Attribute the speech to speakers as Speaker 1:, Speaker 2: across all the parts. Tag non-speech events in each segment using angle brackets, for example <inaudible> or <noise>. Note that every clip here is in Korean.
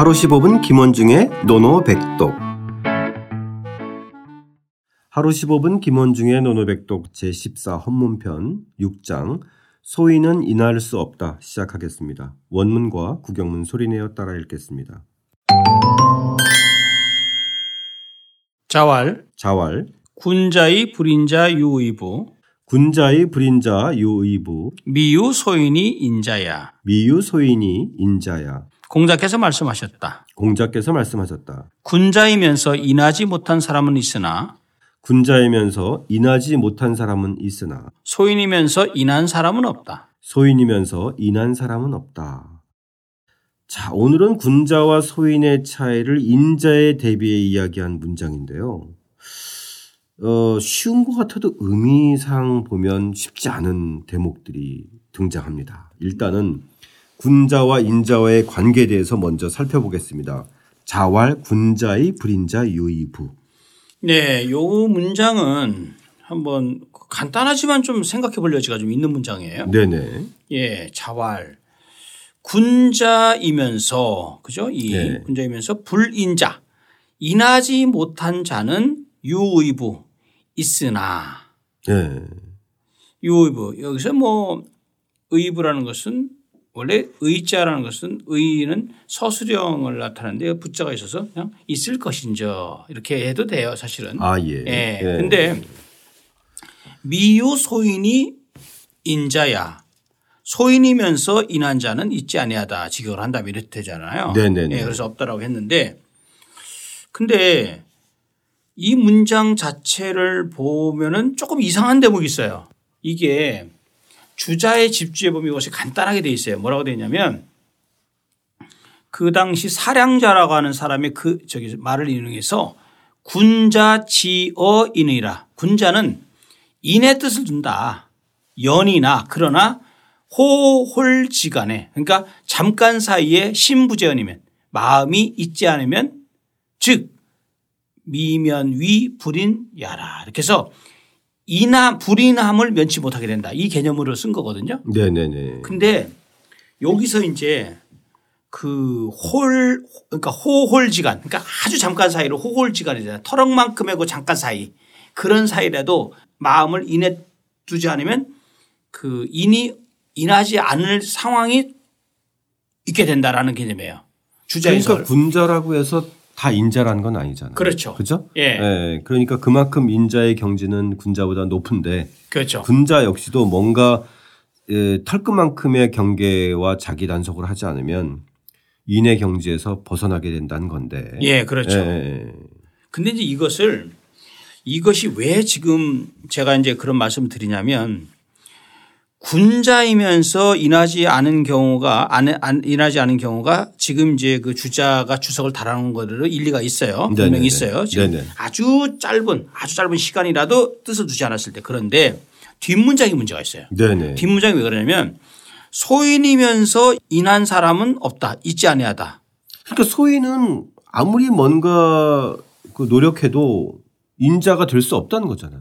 Speaker 1: 하루 15분 김원중의 노노백독. 하루 15분 김원중의 노노백독 제14 헌문편 6장. 소인은 인할 수 없다 시작하겠습니다. 원문과 구경문 소리내어 따라 읽겠습니다.
Speaker 2: 자왈.
Speaker 1: 자왈.
Speaker 2: 군자의 불인자 유의부.
Speaker 1: 군자의 불인자 유의부.
Speaker 2: 미유 소인이 인자야.
Speaker 1: 미유 소인이 인자야
Speaker 2: 공자께서 말씀하셨다.
Speaker 1: 공자께서 말씀하셨다.
Speaker 2: 군자이면서 인하지 못한 사람은 있으나
Speaker 1: 군자이면서 인하지 못한 사람은 있으나
Speaker 2: 소인이면서 인한 사람은 없다.
Speaker 1: 소인이면서 인한 사람은 없다. 자, 오늘은 군자와 소인의 차이를 인자에 대비해 이야기한 문장인데요. 어, 쉬운 것 같아도 의미상 보면 쉽지 않은 대목들이 등장합니다. 일단은 군자와 인자와의 관계에 대해서 먼저 살펴보겠습니다. 자왈 군자의 불인자 유의부.
Speaker 2: 네, 요 문장은 한번 간단하지만 좀 생각해 볼 여지가 좀 있는 문장이에요.
Speaker 1: 네네.
Speaker 2: 예, 자왈. 군자이면서 그죠? 이
Speaker 1: 네.
Speaker 2: 군자이면서 불인자. 인하지 못한 자는 유의부 있으나
Speaker 1: 네.
Speaker 2: 유의부 여기서 뭐 의부라는 것은 원래 의자라는 것은 의는 서술형을 나타내는데 부자가 있어서 그냥 있을 것인저 이렇게 해도 돼요 사실은.
Speaker 1: 아, 예.
Speaker 2: 예.
Speaker 1: 예.
Speaker 2: 근데 미유 소인이 인자야. 소인이면서 인한 자는 있지 아니하다 직역을 한다면 이렇게 되잖아요.
Speaker 1: 네네네.
Speaker 2: 예, 그래서 없다라고 했는데 근데 이 문장 자체를 보면은 조금 이상한 대목이 있어요. 이게 주자의 집주에 보면 이것이 간단하게 돼 있어요. 뭐라고 되어 있냐면 그 당시 사량자라고 하는 사람의 그 저기 말을 인용해서 군자 지어 인이라 군자는 인의 뜻을 둔다. 연이나 그러나 호홀지간에 그러니까 잠깐 사이에 신부제연이면 마음이 있지 않으면 즉 미면 위 불인 야라 이렇게 해서 이나 불인함을 면치 못하게 된다. 이 개념으로 쓴 거거든요.
Speaker 1: 네네네.
Speaker 2: 근데 여기서 이제 그 홀, 그러니까 호홀지간, 그러니까 아주 잠깐 사이로 호홀지간이잖아요. 터럭만큼의 그 잠깐 사이 그런 사이라도 마음을 인해 두지 않으면 그 인이 인하지 않을 상황이 있게 된다라는 개념이에요. 주자에서.
Speaker 1: 그러니까 군자라고 해서 다 인자라는 건 아니잖아요.
Speaker 2: 그렇죠.
Speaker 1: 그죠?
Speaker 2: 예.
Speaker 1: 그러니까 그만큼 인자의 경지는 군자보다 높은데
Speaker 2: 그렇죠.
Speaker 1: 군자 역시도 뭔가 에, 털끝만큼의 경계와 자기 단속을 하지 않으면 인의 경지에서 벗어나게 된다는 건데.
Speaker 2: 예, 그렇죠.
Speaker 1: 예.
Speaker 2: 근데 이제 이것을 이것이 왜 지금 제가 이제 그런 말씀을 드리냐면 군자이면서 인하지 않은 경우가 안, 안 인하지 않은 경우가 지금 이제 그 주자가 주석을 달아놓은 거대로 일리가 있어요. 분명히 있어요. 지금
Speaker 1: 네네.
Speaker 2: 아주 짧은 아주 짧은 시간이라도 뜻을 두지 않았을 때 그런데 뒷문장이 문제가 있어요.
Speaker 1: 네네.
Speaker 2: 뒷문장이 왜 그러냐면 소인이면서 인한 사람은 없다. 있지 아니하다.
Speaker 1: 그러니까 소인은 아무리 뭔가 그 노력해도 인자가 될 수 없다는 거잖아요.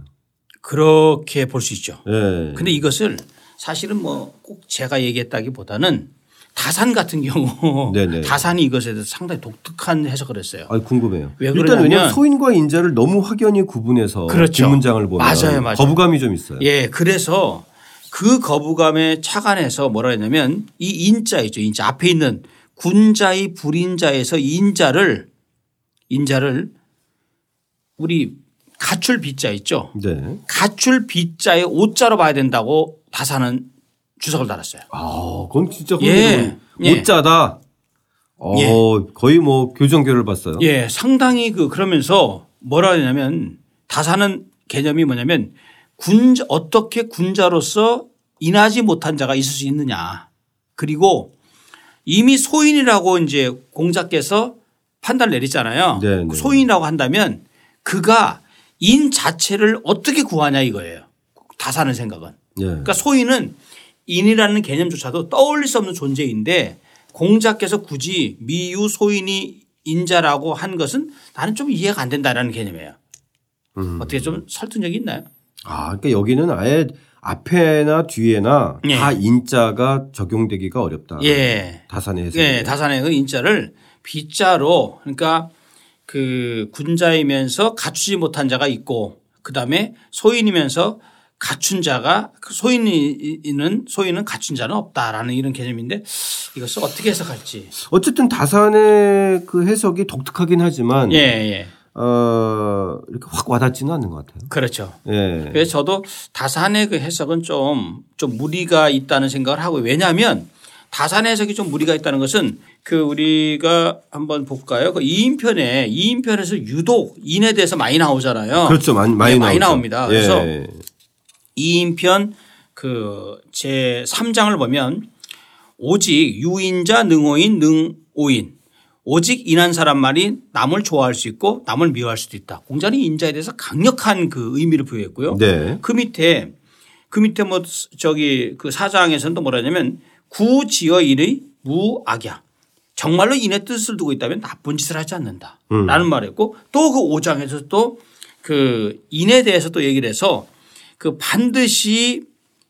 Speaker 2: 그렇게 볼 수 있죠.
Speaker 1: 예.
Speaker 2: 근데 이것을 사실은 뭐 꼭 제가 얘기했다기보다는 다산 같은 경우
Speaker 1: 네네. <laughs>
Speaker 2: 다산이 이것에 대해서 상당히 독특한 해석을 했어요.
Speaker 1: 아, 궁금해요.
Speaker 2: 왜
Speaker 1: 일단 왜냐하면 소인과 인자를 너무 확연히 구분해서
Speaker 2: 그렇죠.
Speaker 1: 뒷문장을 보면
Speaker 2: 맞아요, 맞아요.
Speaker 1: 거부감이 좀 있어요.
Speaker 2: 예, 그래서 그 거부감에 착안해서 뭐라 했냐면 이 인자 있죠. 인자 앞에 있는 군자의 불인자에서 인자를 인자를 우리 가출 빗자 있죠.
Speaker 1: 네.
Speaker 2: 가출 빗자의 오자로 봐야 된다고 다산은 주석을 달았어요.
Speaker 1: 아, 그건 진짜
Speaker 2: 예. 예.
Speaker 1: 오짜다. 어,
Speaker 2: 예.
Speaker 1: 거의 뭐 교정교를 봤어요.
Speaker 2: 예, 상당히 그 그러면서 뭐라 하냐면 다사는 개념이 뭐냐면 군자 어떻게 군자로서 인하지 못한 자가 있을 수 있느냐. 그리고 이미 소인이라고 이제 공자께서 판단을 내리잖아요.
Speaker 1: 네, 네.
Speaker 2: 소인이라고 한다면 그가 인 자체를 어떻게 구하냐 이거예요. 다사는 생각은.
Speaker 1: 예.
Speaker 2: 그러니까 소인은 인이라는 개념조차도 떠올릴 수 없는 존재인데 공자께서 굳이 미유 소인이 인자라고 한 것은 나는 좀 이해가 안 된다라는 개념이에요.
Speaker 1: 음.
Speaker 2: 어떻게 좀 설득력이 있나요?
Speaker 1: 아, 그러니까 여기는 아예 앞에나 뒤에나
Speaker 2: 예.
Speaker 1: 다 인자가 적용되기가 어렵다.
Speaker 2: 예.
Speaker 1: 다산의.
Speaker 2: 예, 다산의 그 인자를 빗자로 그러니까 그 군자이면서 갖추지 못한 자가 있고 그다음에 소인이면서 갖춘 자가 그 소인이는 소인은 갖춘 자는 없다라는 이런 개념인데 이것을 어떻게 해석할지.
Speaker 1: 어쨌든 다산의 그 해석이 독특하긴 하지만
Speaker 2: 예, 예.
Speaker 1: 어, 이렇게 확 와닿지는 않는 것 같아요.
Speaker 2: 그렇죠.
Speaker 1: 예.
Speaker 2: 그래서 저도 다산의 그 해석은 좀, 좀 무리가 있다는 생각을 하고 왜냐하면 다산의 해석이 좀 무리가 있다는 것은 그 우리가 한번 볼까요? 그 2인편에 2인편에서 유독 인에 대해서 많이 나오잖아요.
Speaker 1: 그렇죠. 많이, 많이,
Speaker 2: 네, 많이. 나옵니다. 그래서
Speaker 1: 예.
Speaker 2: 2인편 그 제 3장을 보면 오직 유인자 능오인 능오인 오직 인한 사람만이 남을 좋아할 수 있고 남을 미워할 수도 있다. 공자는 인자에 대해서 강력한 그 의미를 부여했고요.
Speaker 1: 네.
Speaker 2: 그 밑에 그 밑에 뭐 저기 그 사장에서는 또 뭐라냐면 구지어인의 무악야. 정말로 인의 뜻을 두고 있다면 나쁜 짓을 하지 않는다.
Speaker 1: 음.
Speaker 2: 라는 말을 했고 또그 5장에서 또 그 인에 대해서 또 얘기를 해서 그 반드시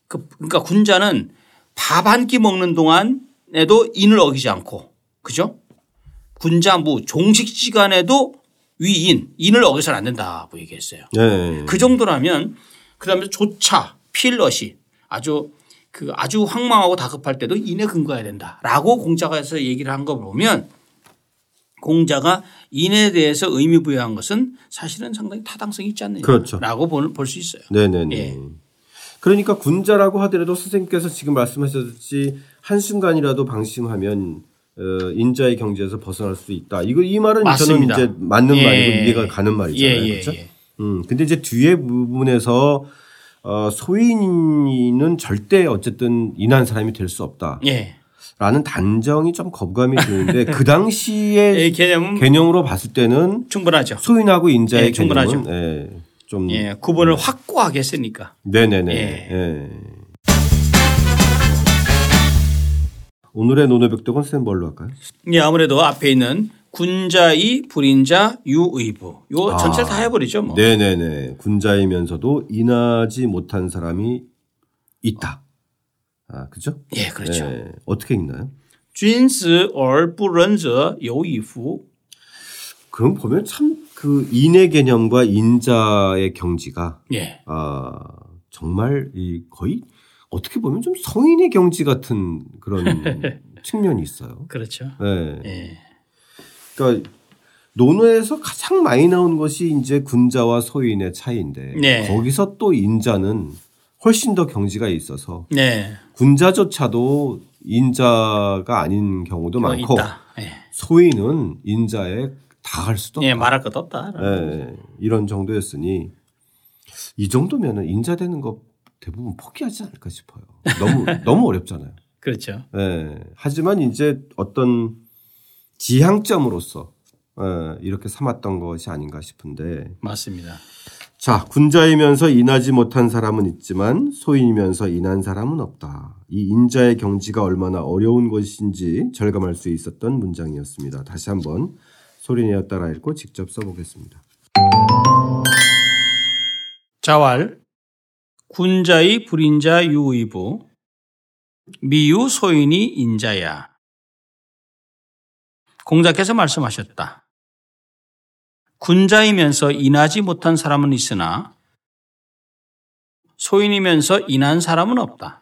Speaker 2: 그 그러니까 군자는 밥 한 끼 먹는 동안에도 인을 어기지 않고 그죠? 군자무 종식 시간에도 위인 인을 어겨서는 안 된다고 얘기했어요.
Speaker 1: 네.
Speaker 2: 그 정도라면 그다음에 조차 필럿이 아주 그 아주 황망하고 다급할 때도 인에 근거해야 된다라고 공자가에서 얘기를 한 거 보면 공자가 인에 대해서 의미 부여한 것은 사실은 상당히 타당성이 있지
Speaker 1: 그렇죠.
Speaker 2: 않느냐라고 볼수 있어요.
Speaker 1: 네네네.
Speaker 2: 예.
Speaker 1: 그러니까 군자라고 하더라도 선생님께서 지금 말씀하셨듯이 한순간이라도 방심하면 어, 인자의 경지에서 벗어날 수 있다. 이거 이 말은
Speaker 2: 맞습니다.
Speaker 1: 저는 이제 맞는
Speaker 2: 예.
Speaker 1: 말이고 이해가 가는 말이잖아요.
Speaker 2: 예, 예,
Speaker 1: 그렇죠?
Speaker 2: 예.
Speaker 1: 음, 근데 이제 뒤에 부분에서 어, 소인은 절대 어쨌든 인한 사람이 될 수 없다.
Speaker 2: 예.
Speaker 1: 라는 단정이 좀 거부감이 드는데 <laughs> 그 당시의
Speaker 2: 이 개념은
Speaker 1: 개념으로 봤을 때는
Speaker 2: 충분하죠.
Speaker 1: 소인하고 인자의
Speaker 2: 예, 충분하죠.
Speaker 1: 개념은 예, 좀
Speaker 2: 예, 구분을 확고하게 했으니까.
Speaker 1: 네네네.
Speaker 2: 예.
Speaker 1: 예. 오늘의 노노백독은 쌤 뭘로 할까요?
Speaker 2: 예, 아무래도 앞에 있는 군자이 불인자 유의부 요
Speaker 1: 아.
Speaker 2: 전체를 다 해버리죠. 뭐.
Speaker 1: 네네네. 군자이면서도 인하지 못한 사람이 있다. 아, 그죠?
Speaker 2: 예, 그렇죠.
Speaker 1: 네. 어떻게 읽나요?
Speaker 2: 君子而不仁者有以夫.
Speaker 1: 그럼 보면 참 그 인의 개념과 인자의 경지가
Speaker 2: 예.
Speaker 1: 아, 정말 이 거의 어떻게 보면 좀 성인의 경지 같은 그런 <laughs> 측면이 있어요.
Speaker 2: 그렇죠.
Speaker 1: 네.
Speaker 2: 예.
Speaker 1: 그러니까 논어에서 가장 많이 나온 것이 이제 군자와 소인의 차이인데
Speaker 2: 네.
Speaker 1: 거기서 또 인자는 훨씬 더 경지가 있어서
Speaker 2: 네.
Speaker 1: 군자조차도 인자가 아닌 경우도
Speaker 2: 뭐
Speaker 1: 많고
Speaker 2: 있다. 예.
Speaker 1: 소인은 인자에 닿을 수도
Speaker 2: 예,
Speaker 1: 없다.
Speaker 2: 말할 것도 없다.
Speaker 1: 예, 이런 정도였으니 이 정도면은 인자 되는 거 대부분 포기하지 않을까 싶어요. 너무 <laughs> 너무 어렵잖아요.
Speaker 2: 그렇죠.
Speaker 1: 예. 하지만 이제 어떤 지향점으로서 예, 이렇게 삼았던 것이 아닌가 싶은데
Speaker 2: 맞습니다.
Speaker 1: 자 군자이면서 인하지 못한 사람은 있지만 소인이면서 인한 사람은 없다. 이 인자의 경지가 얼마나 어려운 것인지 절감할 수 있었던 문장이었습니다. 다시 한번 소리내어 따라 읽고 직접 써보겠습니다.
Speaker 2: 자왈 군자의 불인자 유의부 미유 소인이 인자야. 공자께서 말씀하셨다. 군자이면서 인하지 못한 사람은 있으나 소인이면서 인한 사람은 없다.